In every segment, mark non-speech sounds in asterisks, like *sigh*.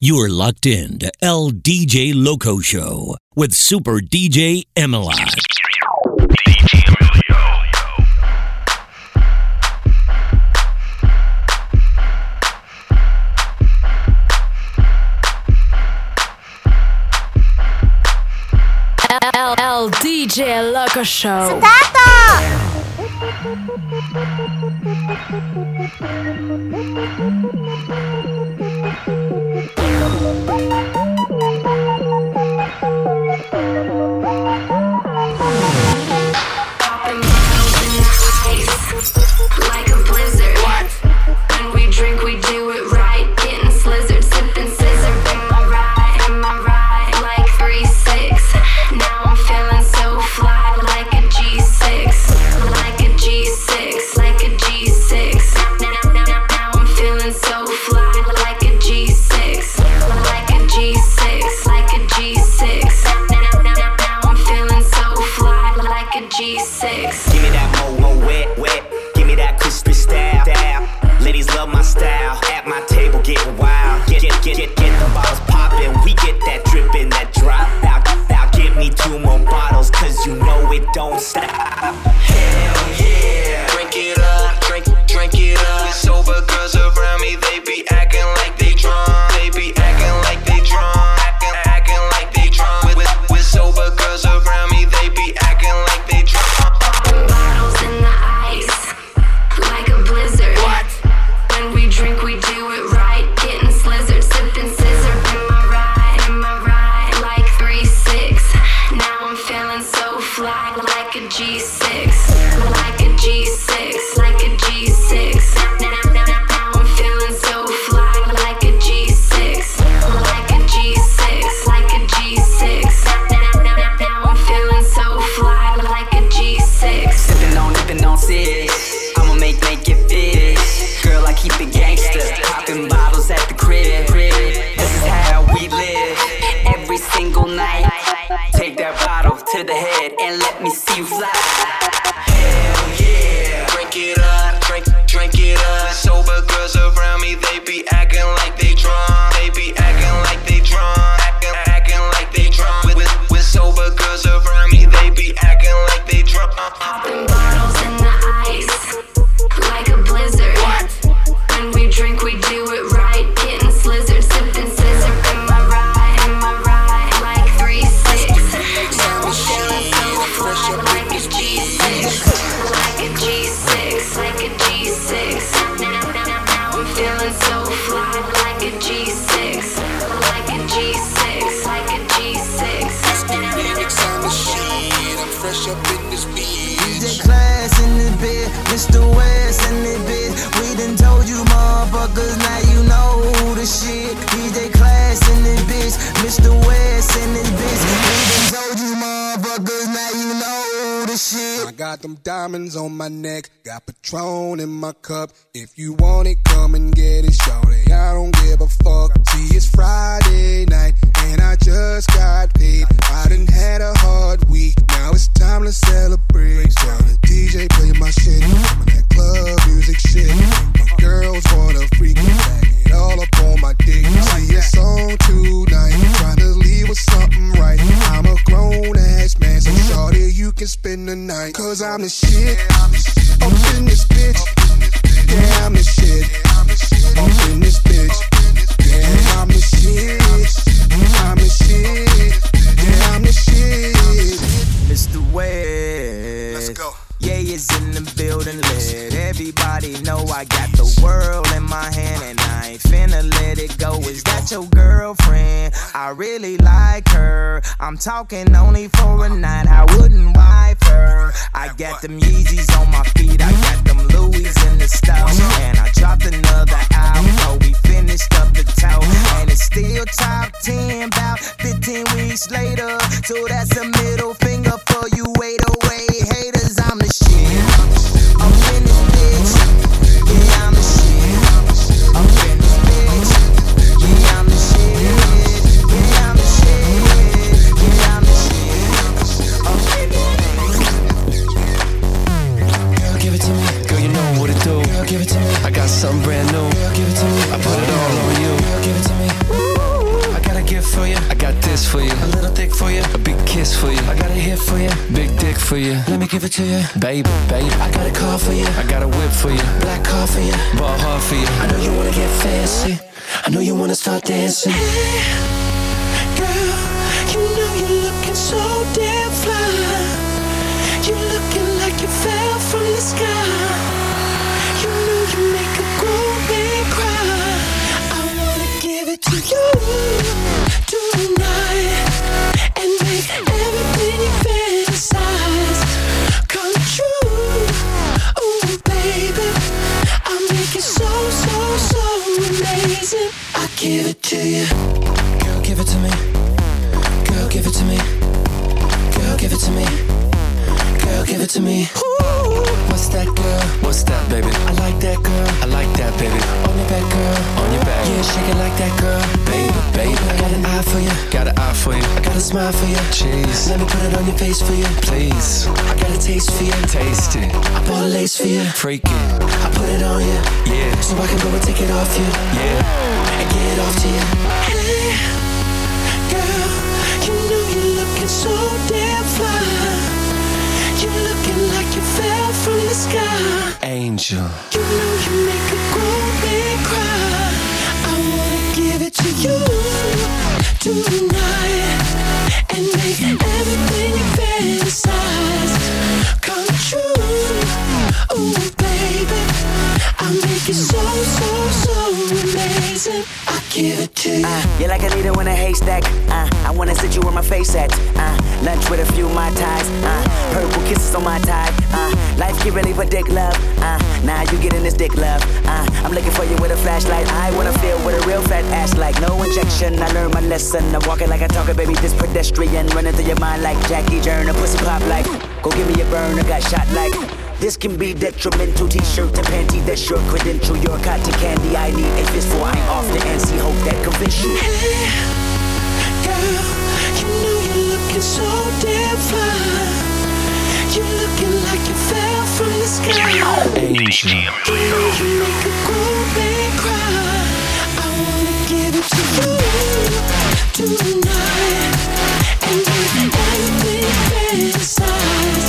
You're locked in to LDJ Loco Show with Super DJ Emilot. LDJ Loco Show. Stato! Patron in my cup. If you want it, come and get it, shorty. I don't give a fuck. See, it's Friday night and I just got paid. I done had a hard week. Now it's time to celebrate. So the DJ play my shit. I'm that club music shit. My girls wanna freak it all up on my dick. See, it's on tonight. Try to leave with something right. I'm a grown ass romance. Mm-hmm. Shorty, you can spend the night. Cause I'm the shit. Up in this bitch. Yeah, I'm the shit. Up in this bitch. Yeah, I'm the shit. I'm the shit. I really like her. I'm talking only for a night, I wouldn't wife her. I got them Yeezys on my feet, I got them Louis in the stuff. And I dropped another album, we finished up the tow. And it's still top 10, about 15 weeks later. So that's a middle finger for you, wait oh, away haters. I'm the shit. I'm in this bitch. give it to me. I got something brand new. Girl, give it to me. I put it all on you. Girl, give it to me. Ooh, I got a gift for you. I got this for you. A little dick for you. A big kiss for you. I got a hit for you. Big dick for you. Let me give it to you. Baby, baby. I got a car for you. I got a whip for you. Black car for you. Ball hard for you. I know you wanna get fancy. I know you wanna start dancing. Hey, girl, you know you're looking so damn fly. You're looking like you fell from the sky. Give it to you. Girl give it to me Girl, give it to me. Girl, give it to me. Girl, give it to me. Girl, give it to me. Ooh, what's that, girl? What's that, baby? I like that, girl. I like that, baby. On your back, girl. On your back. Yeah, shake it like that, girl. Baby, baby. I got an eye for you. Got an eye for you. I got a smile for you. Cheese. Let me put it on your face for you. Please. I got a taste for you. Taste it. I bought a lace for you. Freak it. I put it on you. Yeah. So I can go and take it off you. Yeah. And get it off to you. Hey, girl. You know you're looking so damn fly. You're looking like you fell from the sky. Angel. You know you make a grown man cry. I wanna give it to you tonight and make everything you fantasize come true. Uh, you're like a needle in a haystack. Uh, I wanna sit you where my face at. Uh, lunch with a few my ties. Uh, purple kisses on my tie. Uh, life can really predict love. Uh, now you getting this dick love. Uh, I'm looking for you with a flashlight. I wanna feel what a real fat ass like. No injection. I learned my lesson. I'm walking like I talk it, baby. This pedestrian running through your mind like Jackie Joyner. Pussy pop like. Go give me a burn. I got shot like. This can be detrimental. T-shirt to panty, that's your credential. Your cotton candy. I need a fist for I'm off the NC. Hope that convince you. Hey, girl, you know you're looking so damn fly. You're looking like you fell from the sky. Angel. You know you make a grown man cry. I wanna give it to you tonight and make everything fantasize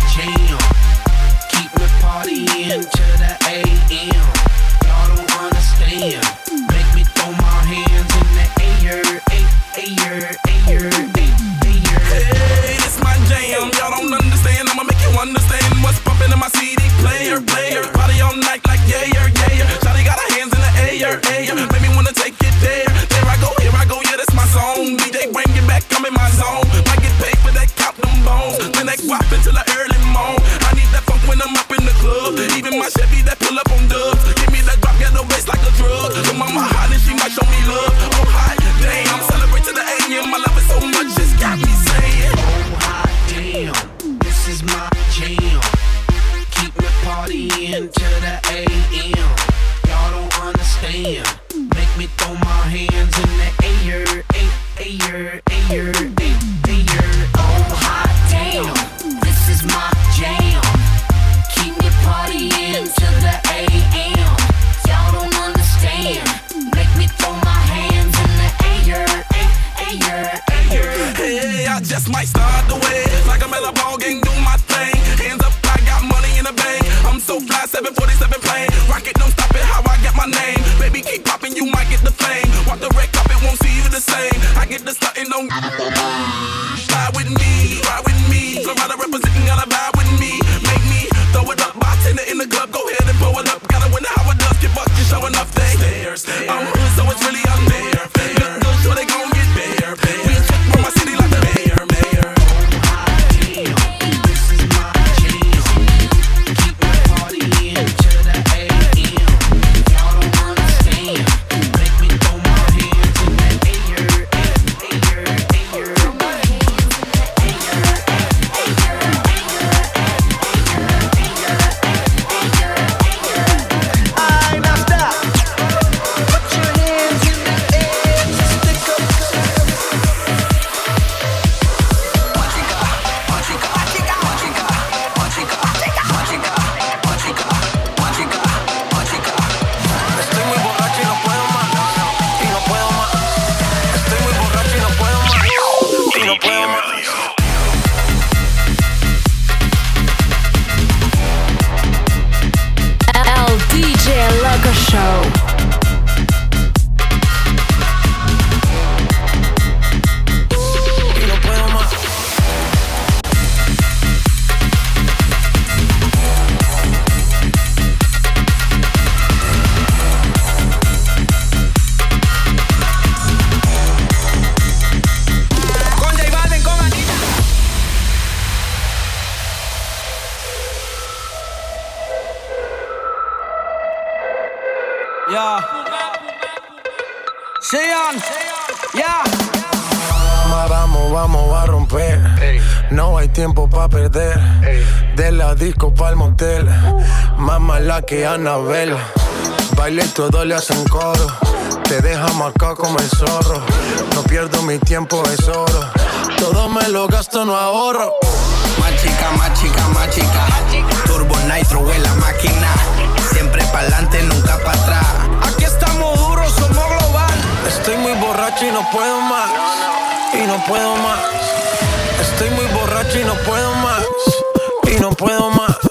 que Anabel. Baile y todo le hacen coro. Te deja marcado como el zorro. No pierdo mi tiempo, es oro. Todo me lo gasto, no ahorro. Más chica, más chica, más chica. Turbo Nitro en la máquina. Siempre pa'lante, nunca para atrás. Aquí estamos duros, somos global. Estoy muy borracho y no puedo más. Y no puedo más. Estoy muy borracho y no puedo más. Y no puedo más. Más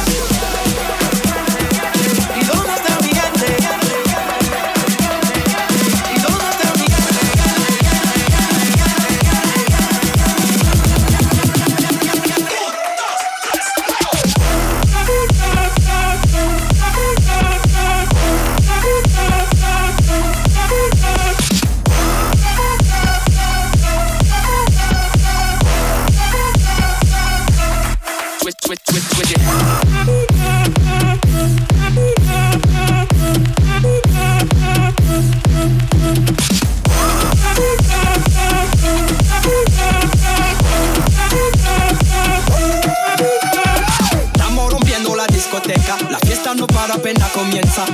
No para apenas comienza.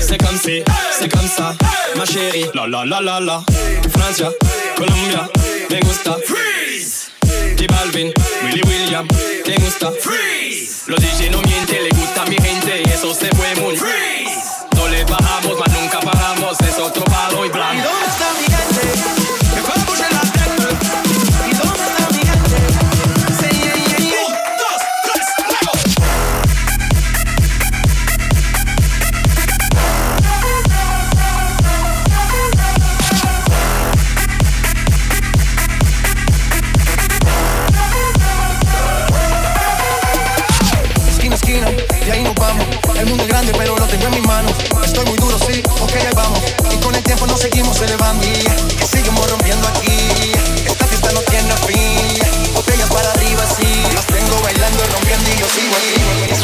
C'est comme si, c'est comme ça, ma chérie. La la la la la. Francia, Colombia, me gusta. Freeze. J Balvin, Willy William, te gusta. Freeze. Los DJ no mienten, le gusta a mi gente y eso se fue muy. Freeze. No le bajamos, mas nunca paramos, es otro palo y blanco. ¿Y dónde está mi seguimos elevando. Y que seguimos rompiendo aquí. Esta fiesta no tiene fin. Botellas para arriba, sí. Las tengo bailando rompiendo y yo sigo aquí.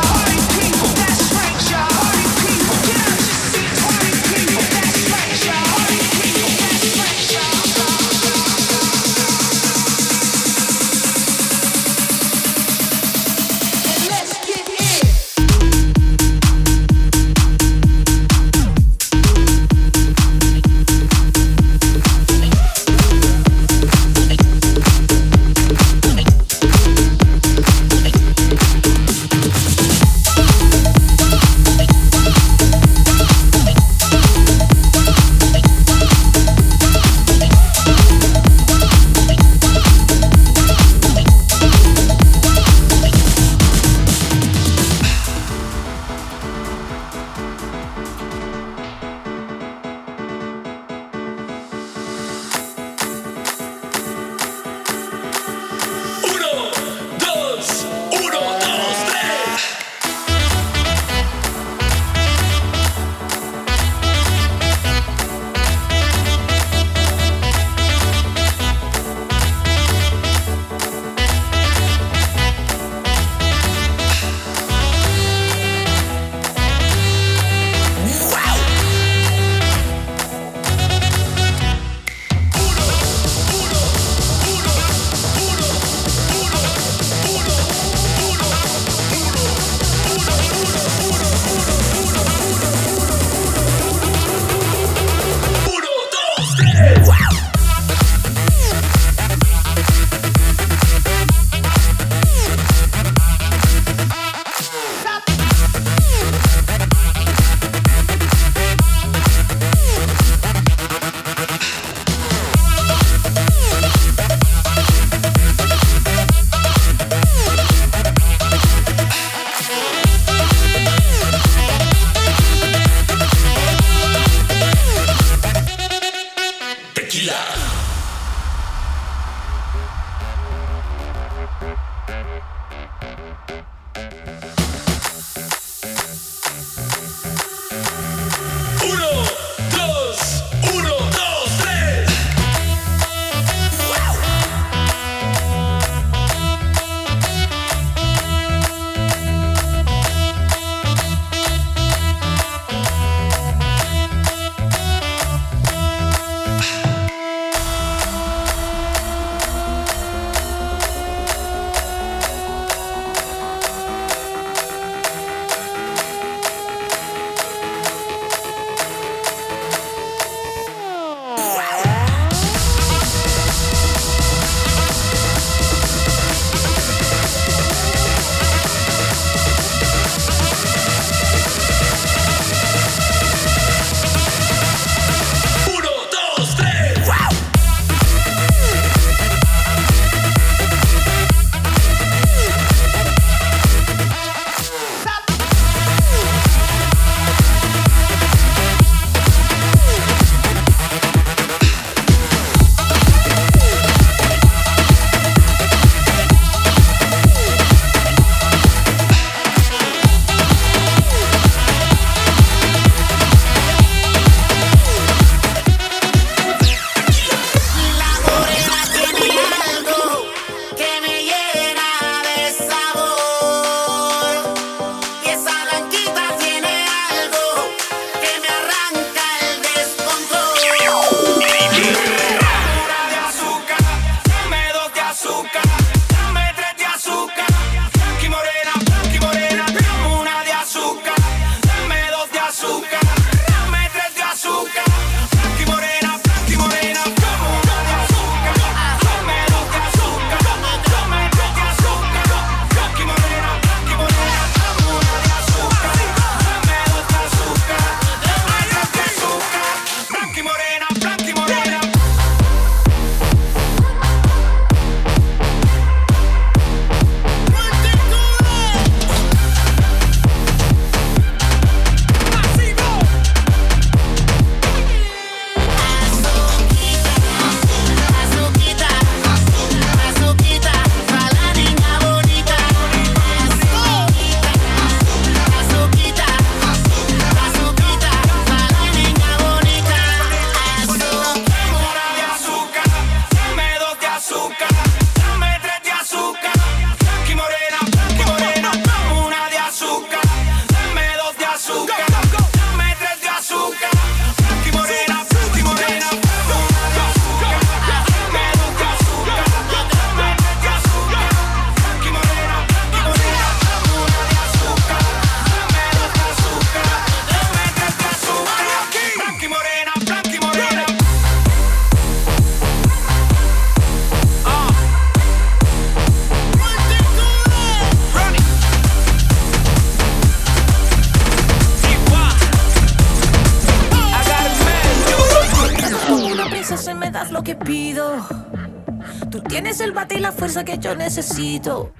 Tú tienes el bate y la fuerza que yo necesito.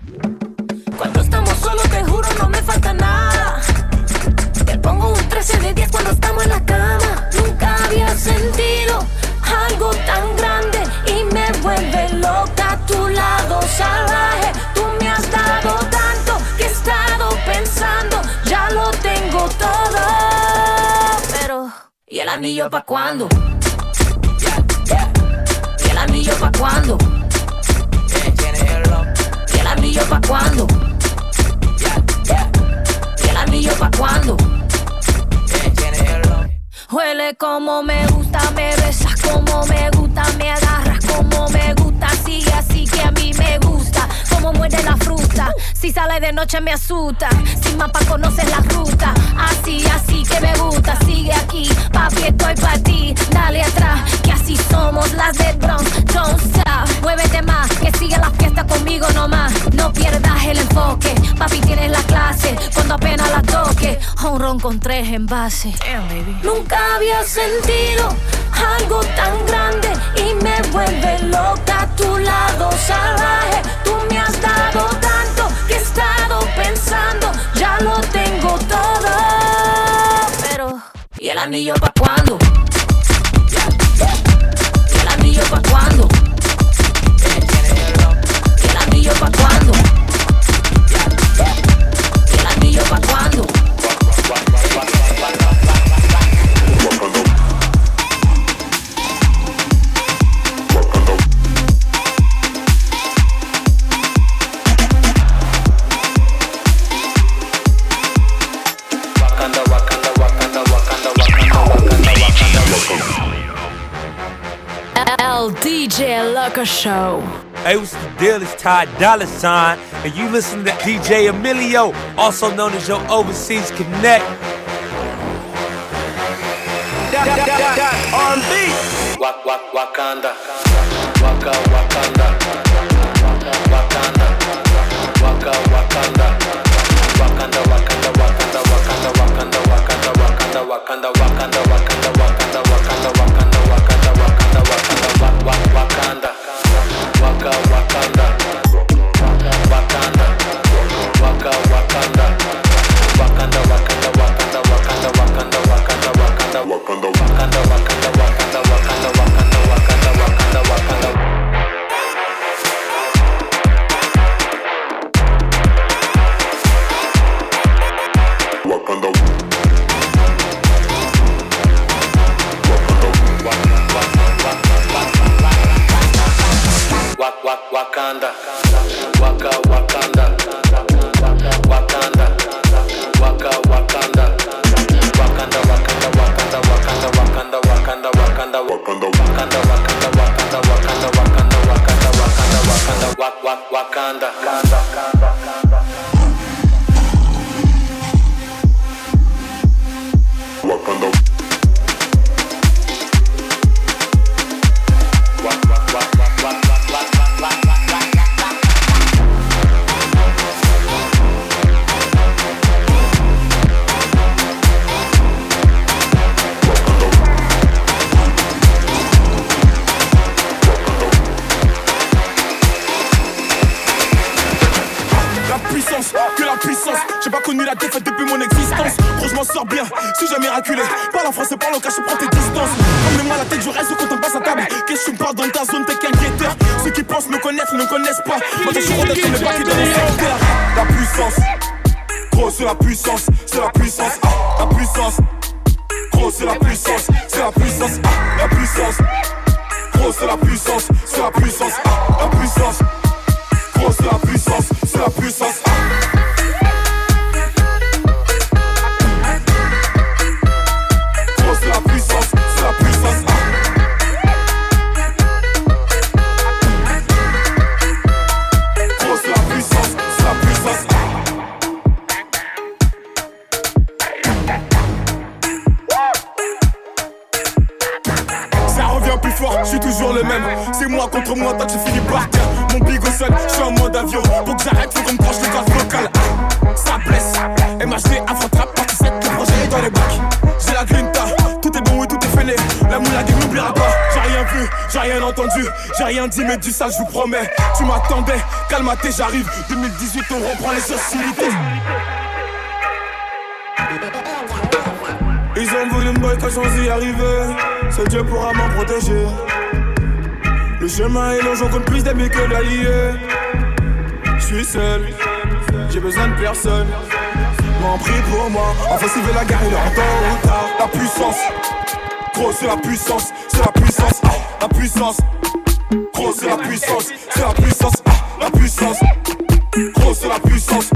Cuando estamos solos, te juro, no me falta nada. Te pongo un 13 de 10 cuando estamos en la cama. Nunca había sentido algo tan grande y me vuelve loca a tu lado salvaje. Tú me has dado tanto que he estado pensando, ya lo tengo todo. Pero, ¿y el anillo pa' cuándo? ¿Y el anillo pa' cuándo? ¿Y el anillo pa' cuándo? ¿Y el anillo pa' cuándo? Huele como me gusta, me besas como me gusta, me agarras como me gusta, sigue así que a mí me gusta, como muerde la fruta, si sale de noche me asusta, sin mapa conoces la ruta, así, así que me gusta, sigue aquí, papi estoy para ti, dale atrás, que así somos las del Bronx, don't stop, muévete más, que siga la fiesta conmigo nomás, no pierdas el enfoque, papi tienes la clase, cuando apenas la toque, un ron con tres envases. Nunca había sentido algo tan grande y me vuelve loca. A tu lado salvaje. Tú me has dado pensando, ya lo tengo todo. Pero, ¿y el anillo pa' cuándo? ¿Y el anillo pa' cuándo? DJ Loco Show. Hey, what's the deal? It's Ty Dolla $ign, and you listen to DJ Emilio, also known as your Overseas Connect. R&B. Wak wak Wakanda. Waka Wakanda. Wakanda. Waka Wakanda. Wakanda Wakanda Wakanda Wakanda Wakanda Wakanda Wakanda Wakanda Wakanda Wakanda Wakanda Wakanda Wakanda Wakanda Wakanda mon existence. Gros, je m'en sors bien, si j'ai miraculé. Parle en français, parle en cash, prends tes distances. Comme la tête, je reste quand on passe à table. Qu'est-ce que tu me parles dans ta zone, t'es qu'un guetteur. Ceux qui pensent me connaissent, ne connaissent pas. Moi, je suis rodé sur les papiers dans mon secteur. La puissance, gros, c'est la puissance, c'est la puissance, ah, la puissance. Gros, c'est la puissance, c'est la puissance, rien dit, mais du ça, je vous promets. Tu m'attendais, calmaté, j'arrive. 2018, on reprend les sociétés. Ils ont voulu me boy quand y arriver. C'est Dieu pourra m'en protéger. Le chemin est long, j'en compte plus d'amis que d'alliés. Je suis seul, j'ai besoin de personne. M'en prie pour moi. Enfin, s'il veut la guerre, il est en temps tard. La puissance, gros, c'est la puissance, c'est la puissance, ah, la puissance. Gros, c'est la puissance, c'est la puissance, ah, la puissance. Gros, c'est la puissance,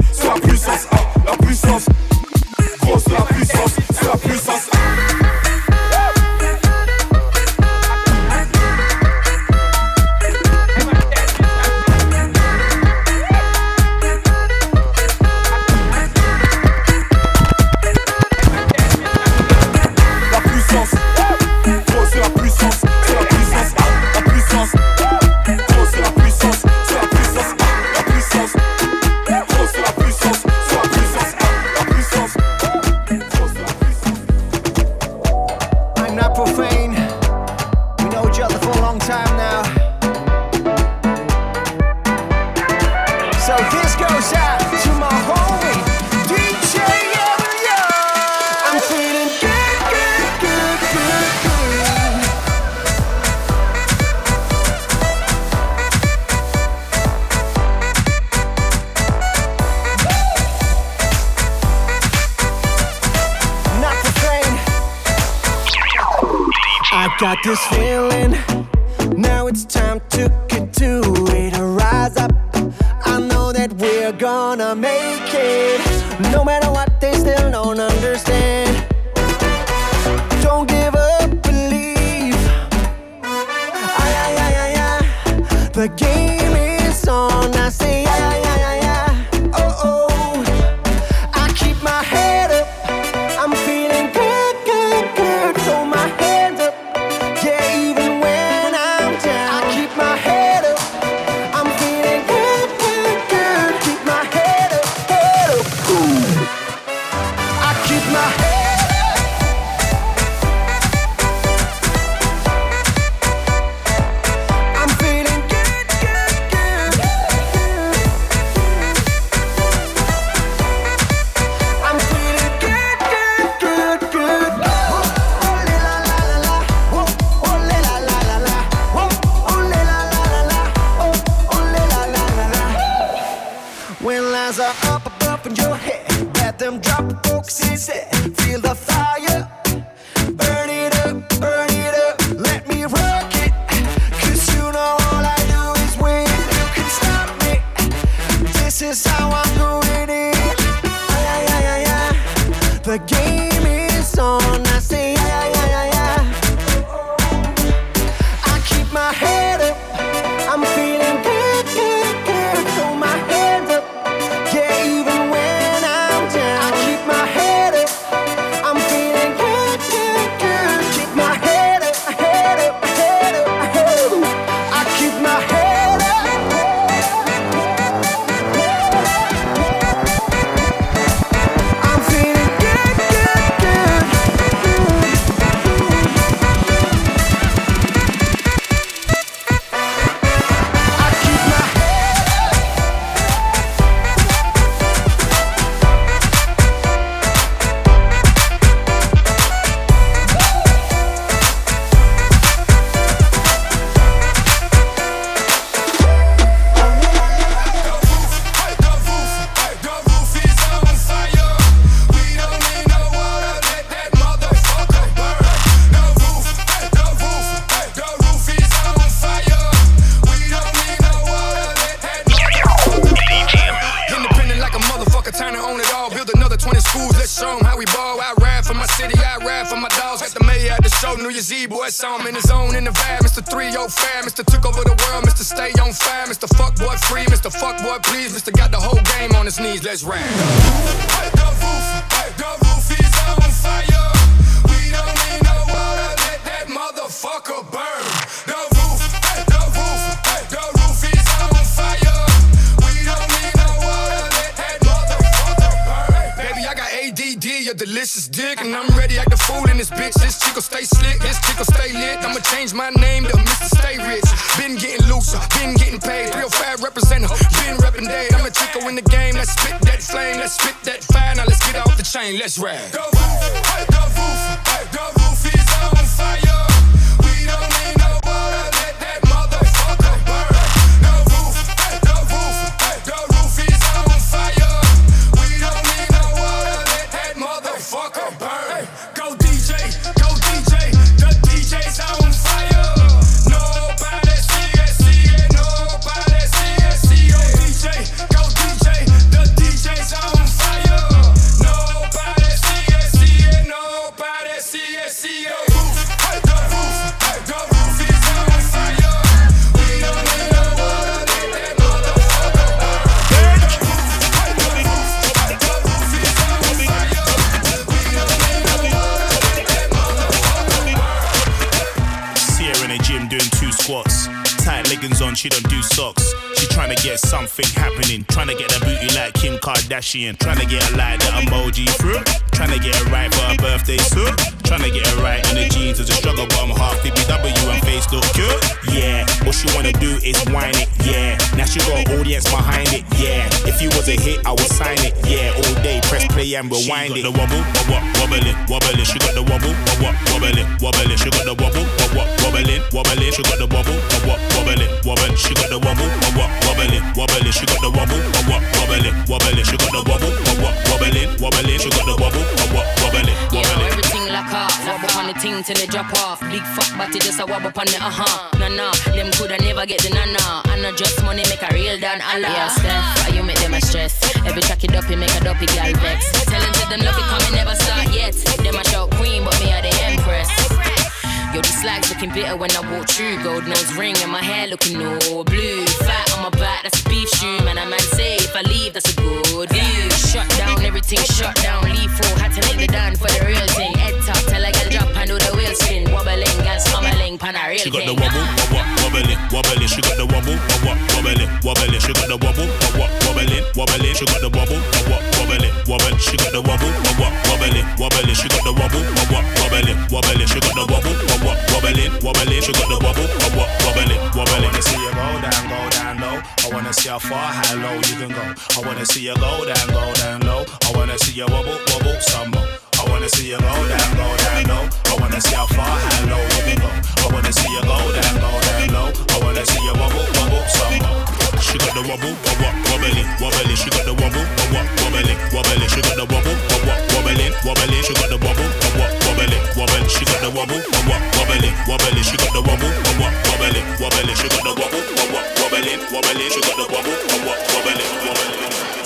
this chick'll stay lit. I'ma change my name to Mr. Stay Rich. Been getting looser, been getting paid. 305 representative, been reppin' day. I'm a chico in the game. Let's spit that flame, let's spit that fire. Now let's get off the chain, let's ride. The roof, the she don't do socks. She tryna get something happening. Tryna get a booty like Kim Kardashian. Tryna get her like the emoji fruit. Tryna get her right for her birthday suit. Tryna get her right in the jeans as a struggle bum. Half BBW and face look cute. Yeah, what she wanna do is whine it. Yeah, now she got audience behind it. Yeah, if you was a hit, I would sign it. Yeah, all day press play and rewind it. The wobble, wobble, what, wobbling, wobbling. She got the wobble, what, what, wobbling, wobbling. She got the wobble, what, what, wobbling, wobbling. She got the wobble, what, what, wobbling, wobbling. She got the wobble, what, what, wobbling, wobbling. She got the wobble, what, what, wobbling, wobbling. She got the wobble, what, what, wobbling, wobbling. She got the wobble, what, what, wobbling, Yeah, wobbling. everything like off. Wobble up on the ting till they drop off. Big fuck body just a wobble up on the uh huh. Nah nah, them coulda never get the nah nah. And not just money make a real dan Allah. Yeah, Steph, you make them a stress. Every track it up, you make a dopey gal vex. Telling to them lucky come, it never start yet. Them a shout queen, but me are the empress. Yo, the slag's looking bitter when I walk through. Gold nose ring and my hair looking all blue. Fat on my back, that's a beef shoe. Man, a man say if I leave, that's a good view. Shut down, everything shut down. Leave full, had to make the done for the real thing. Head top, tell a girl drop and do the wheel spin. Wobbling, girl scumbling, pan a real She got the wobble, what, wobbling, wobbling. She got the wobble, what, wobbling, wobbling. She got the wobble, what, wobbling, wobbling. She got the wobble, what, wobbling, wobbling. She got the wobble, what, wobbling, wobbling. She got the wobble, what, wobbling, wobbling. She got the wobble, what, wobbling, wobbling. She got the wobble, what, what, wobbling, wobbling. wanna see you go down, go down low. I wanna see how far, how low you can go. I wanna see you go down, go down low. I wanna see you wobble, wobble, some more. I wanna see you go down, go down low. I wanna see how far, how low you can go. I wanna see you go down, go down low. I wanna see you wobble, wobble, some more. She got the wobble, what, wobbling, wobbling. She got the wobble, what, wobbling, wobbling. She got the wobble, what, wobbling, wobbling. She got the wobble, what, wobbling, wobbling. She got the wobble, what, wobbling, wobbling. She got the wobble, what, wobbling, wobbling. She got the wobble, what, wobbling, wobbling. She got the wobble, what, wobbling, wobbling.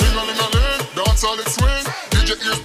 Ting-a-ling-a-ling, dance all it swing. DJ ears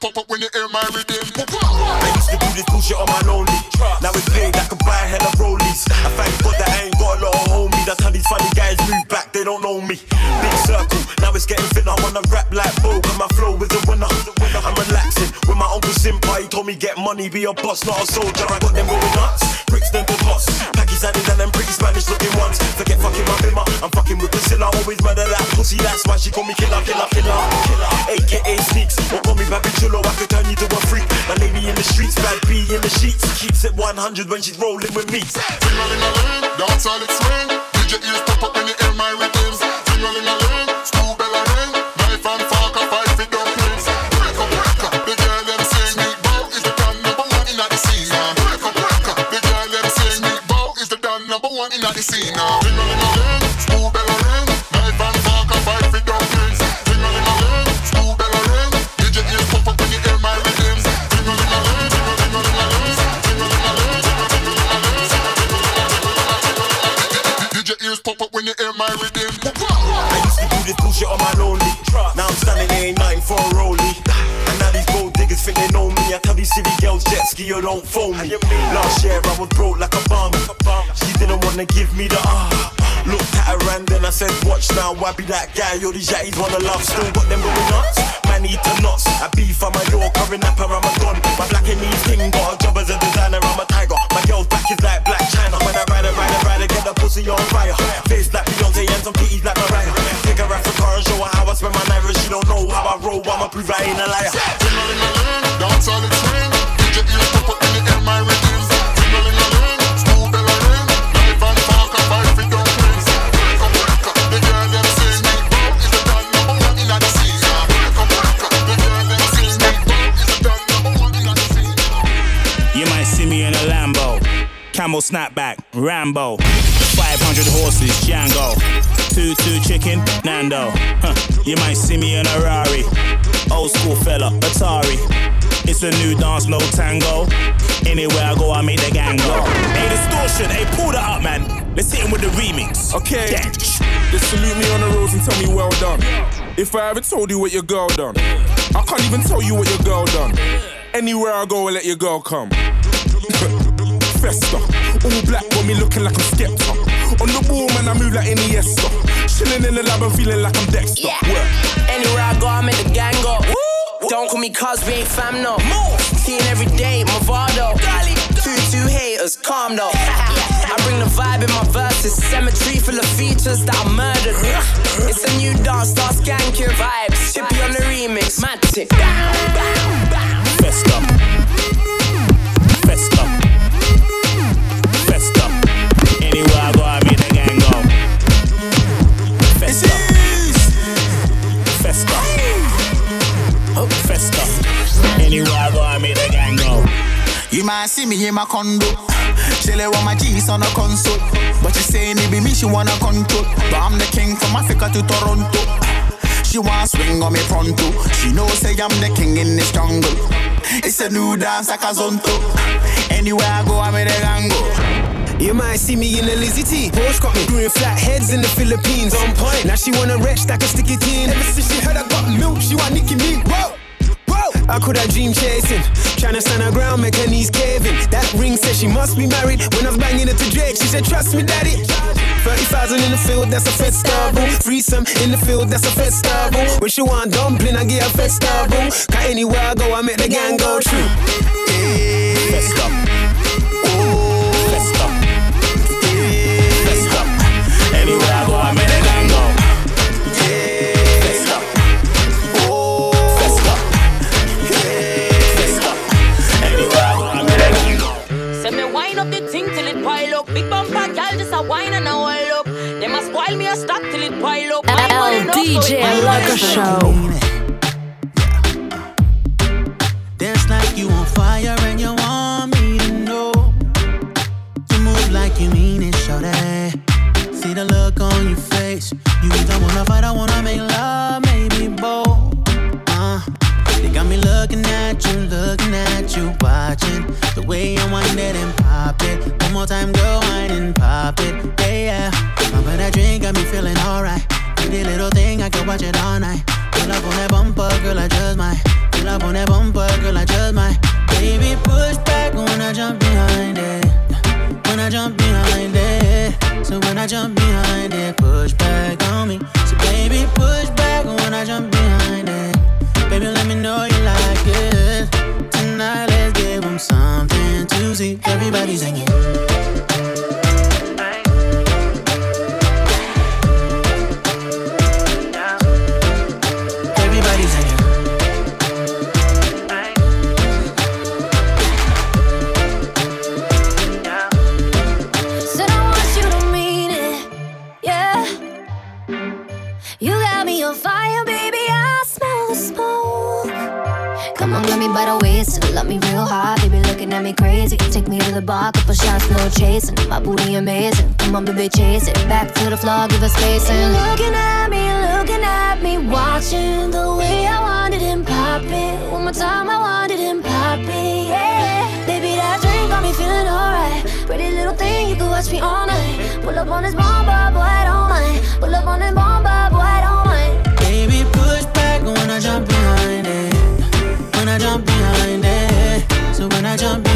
pop up when you hear my rhythm. I used to do this bullshit on my lonely. Now it's paid, I can buy hella rollies. I thank God that I ain't got a lot of homies. That's how these funny guys move back, they don't know me. Big circle, now it's getting thinner. I wanna rap like Bo, cause my flow is a winner. I'm relaxing with my uncle Simpa. He told me get money, be a boss, not a soldier. I got them going nuts, bricks them to pots. Packies added and them pretty Spanish looking ones. Forget fucking my bimmer, I'm fucking with Priscilla. Always murder that pussy, that's why she call me killer. killer. 100 when she's rolling with me. Ting-a-ling-a-ling, dance all it swing. DJ ears pop up don't phone me. Last year I was broke like a bum. She didn't wanna give me the ah. Looked at her and then I said, watch now, I be that guy. Yo, these yatties wanna love, still got them going nuts. Man, need to nuts. I beef, I'm a York, I'm a napper, I'm a gun. My black and knees king, got a job as a designer, I'm a tiger. My girl's back is like Blac Chyna. When I ride, I ride, I ride, I get the pussy on fire. Face like Beyonce and some titties like Mariah. Take her out for car and show her how I spend my night. She don't know how I roll, I'ma prove I ain't a liar. Dance all the swing, Camel snapback, Rambo. 500 horses, Django. Two two chicken, Nando. Huh. You might see me in a Rari. Old school fella, Atari. It's a new dance, no tango. Anywhere I go, I make the gang go. Hey, distortion, hey, pull that up, man. Let's hit him with the remix. Okay. Just salute me on the roads and tell me well done. If I ever told you what your girl done, I can't even tell you what your girl done. Anywhere I go, I let your girl come. *laughs* Festa, all black got me looking like I'm Skepta. On the ball, man, I move like Iniesta. Chilling in the lab and feeling like I'm Dexter. Work. Anywhere I go, I'm in the gang up. Don't call me cuz we ain't fam no. Seeing every day, Movado. Two two haters, calm though. I bring the vibe in my verses. Cemetery full of features that I murdered. It's a new dance, start skanking vibes. Chippy on the remix, Matic. Festa. Festa. Anywhere I go, I make the gang go. You might see me in my condo. Chillin' with my G's on a console. But she saying it be me, she wanna control. But I'm the king from Africa to Toronto. She wanna swing on me pronto. She know say I'm the king in this jungle. It's a new dance like a zonto. Anywhere I go, I'm in the gango. You might see me in a Lizzie T. Porsche got me doing flat heads in the Philippines. On point. Now she wanna wretch like a sticky teen. Ever since she heard I got milk, she want Nicki me. Whoa. I could have dream chasing. Trying to stand her ground, make her knees caving. That ring said she must be married. When I was banging it to Drake, she said, Trust me, daddy. 30,000 in the field, that's a festival. Threesome in the field, that's a festival. When she want dumpling, I get a festival. Cause anywhere I go, I make the gang go true. Pile up. Show. Dance like you on fire and you want me to know. Move like you mean it, show. See the look on your face. You either wanna fight wanna make love, maybe both. Uh, they got me looking at you, looking at you, watching the way you wind it and pop it. One more time, go and pop it. Yeah, yeah. That drink got me feeling alright. Pretty little thing, I can watch it all night. Pull up on that bumper, girl, I just might. Pull up on that bumper, girl, I just might. Baby, push back when I jump behind it. When I jump behind it. So when I jump behind it, push back on me. So baby, push back when I jump behind it. Baby, let me know you like it. Tonight, let's give 'em something to see. Everybody singing. Me by the waist and love me real hard, baby. Looking at me crazy. Take me to the bar, couple shots, no chasing. My booty amazing. Come on, baby, chase it. Back to the floor, give us space and looking at me, looking at me, watching the way I wanted him pop it. One more time, I wanted him pop it, yeah. Baby, that drink got me feeling alright. Pretty little thing, you could watch me all night. Pull up on this bomber, boy, I don't mind. Pull up on this bomber, boy, I don't mind. Baby, push back when I jump behind So when I jump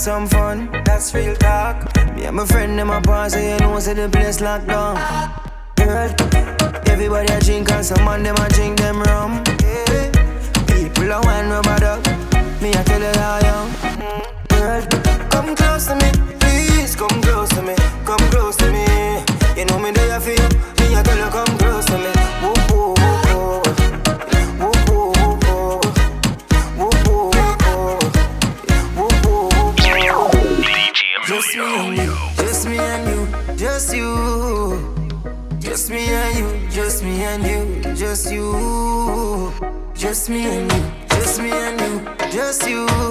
some fun, that's real talk. Me and my friend them a pass, so you know, say the place locked down. Girl, everybody a drink and some man them a drink them rum. People a wine rubber duck, me a tell you how am. Girl, come close to me, please come close. Just me and you, just me and you, just you.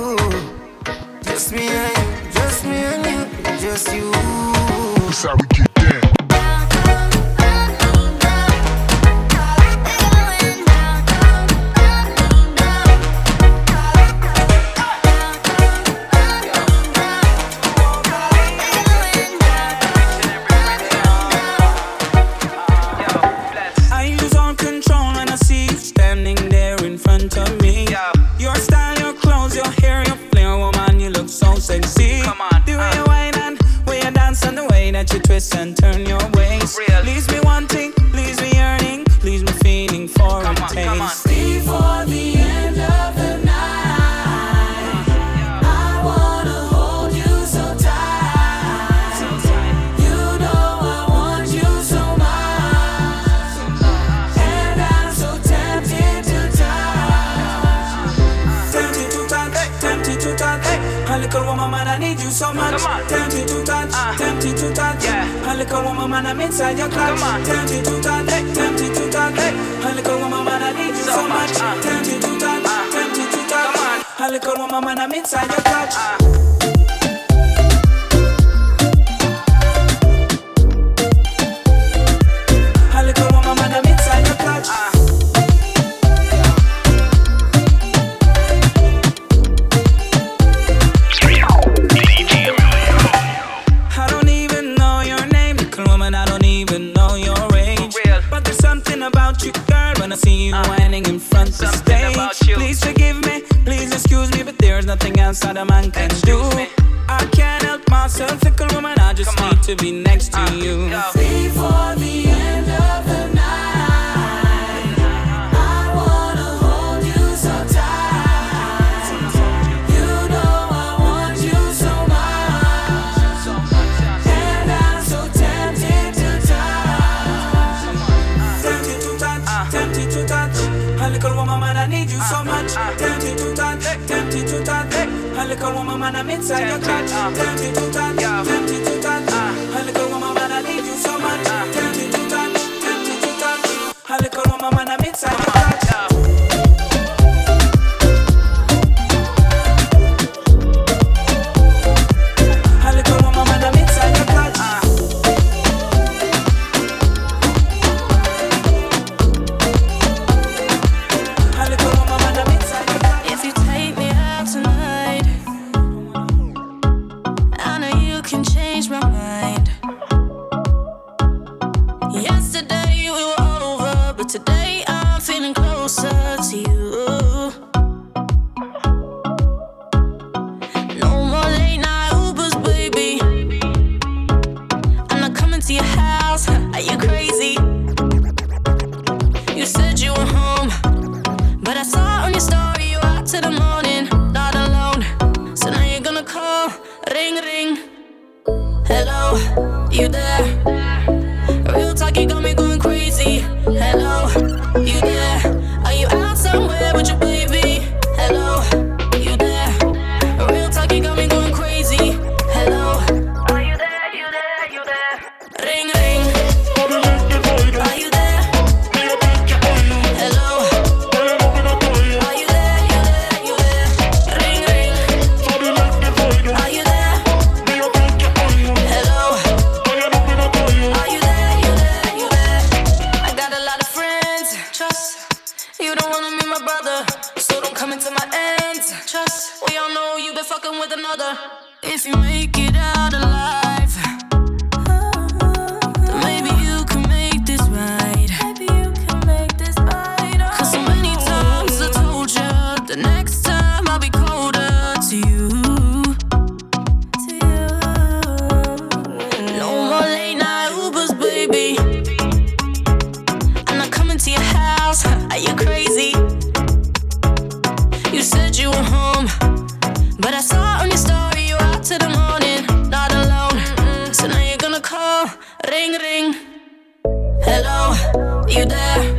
that you twist and turn your ways. Please me wanting, please me yearning, please me feeling for come a on, taste. need you so much. Tempted to touch, uh. tempted to touch. Yeah. A little woman, man, I'm inside your clutch. Tempted to touch, hey. tempted to touch. Hey. A little woman, man, I need you so, so much. Uh. Tempted to touch, uh. tempted to touch. A little woman, man, I'm inside your clutch. Uh. Hello, you there?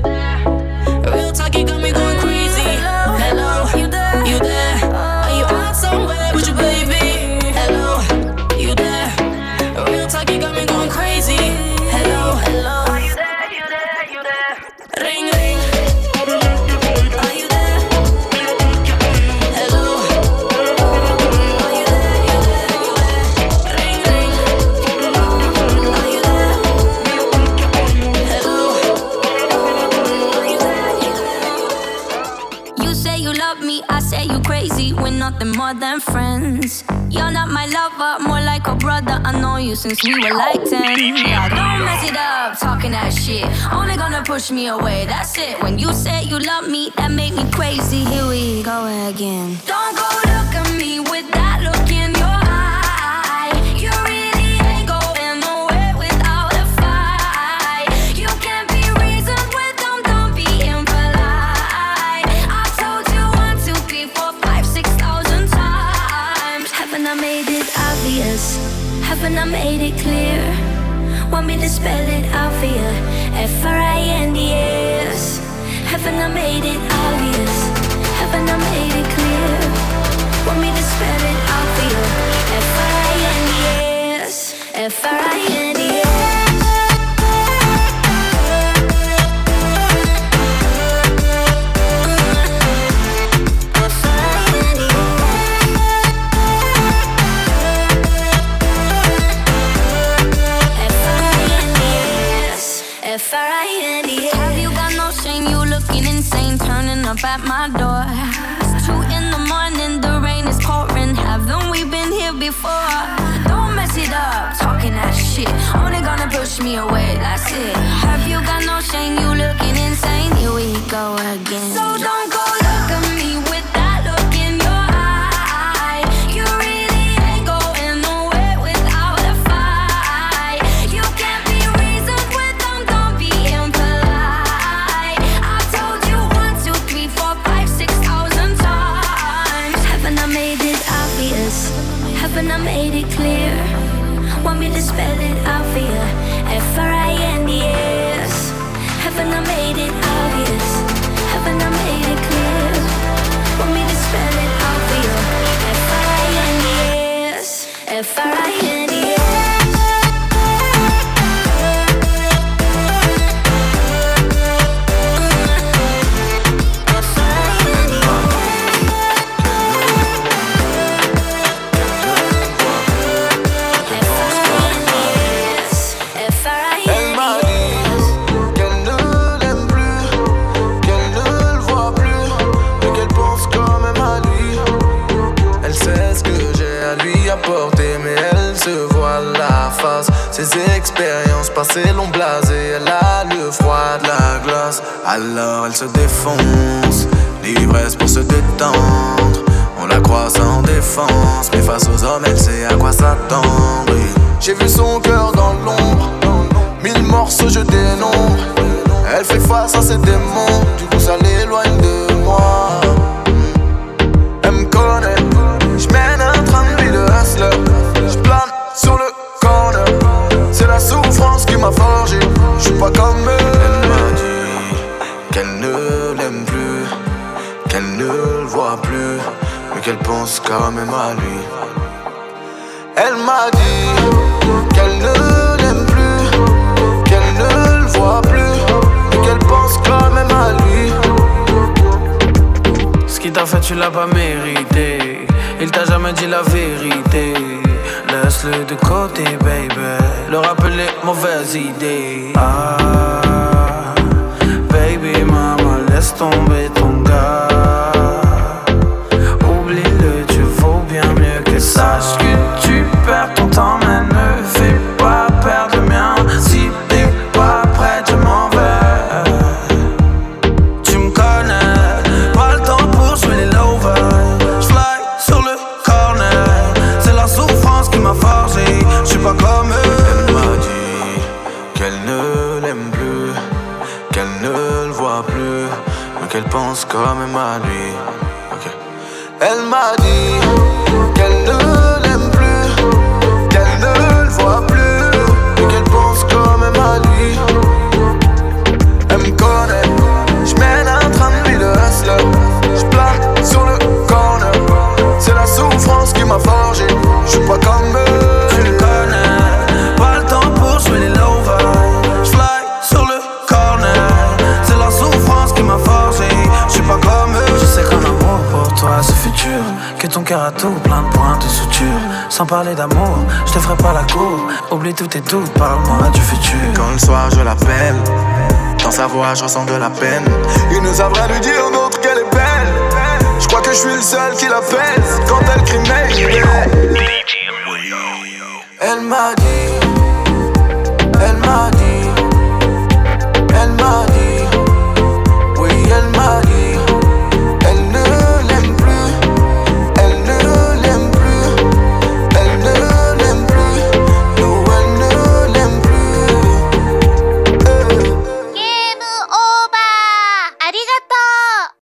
you since we were like 10. Now don't mess it up, talking that shit. Only gonna push me away, that's it. When you said you love me, that made me crazy. Here we go again. Don't and I made it clear. Want me to spell it out for you? F R I N D S. Haven't I made it obvious? Haven't I made it clear? Want me to spell it out for you? F R I N D S. F R I N D S. up at my door. It's two in the morning, the rain is pouring. Haven't we been here before? Don't mess it up, talking that shit. Only gonna push me away, that's it. Have you got no shame? You looking insane? Here we go again. Passé l'ont blasé, elle a le froid de la glace. Alors elle se défonce, l'ivresse pour se détendre? On la croit sans défense, mais face aux hommes, elle sait à quoi s'attendre. J'ai vu son cœur dans l'ombre, mille morceaux je dénombre. Elle fait face à ses démons, du coup ça l'éloigne de qu'elle pense quand même à lui. Elle m'a dit qu'elle ne l'aime plus, qu'elle ne le voit plus, mais qu'elle pense quand même à lui. Ce qui t'a fait, tu l'as pas mérité. Il t'a jamais dit la vérité. Laisse-le de côté, baby. Le rappeler mauvaise idée. Ah, baby, maman, laisse tomber sans parler d'amour. Je te ferai pas la cour. Oublie tout tes doutes, parle-moi du futur. Quand le soir je l'appelle, dans sa voix je ressens de la peine. Il nous ne savra lui dire un autre qu'elle est belle. Je crois que je suis le seul qui la pèse quand elle crie Elle m'a dit.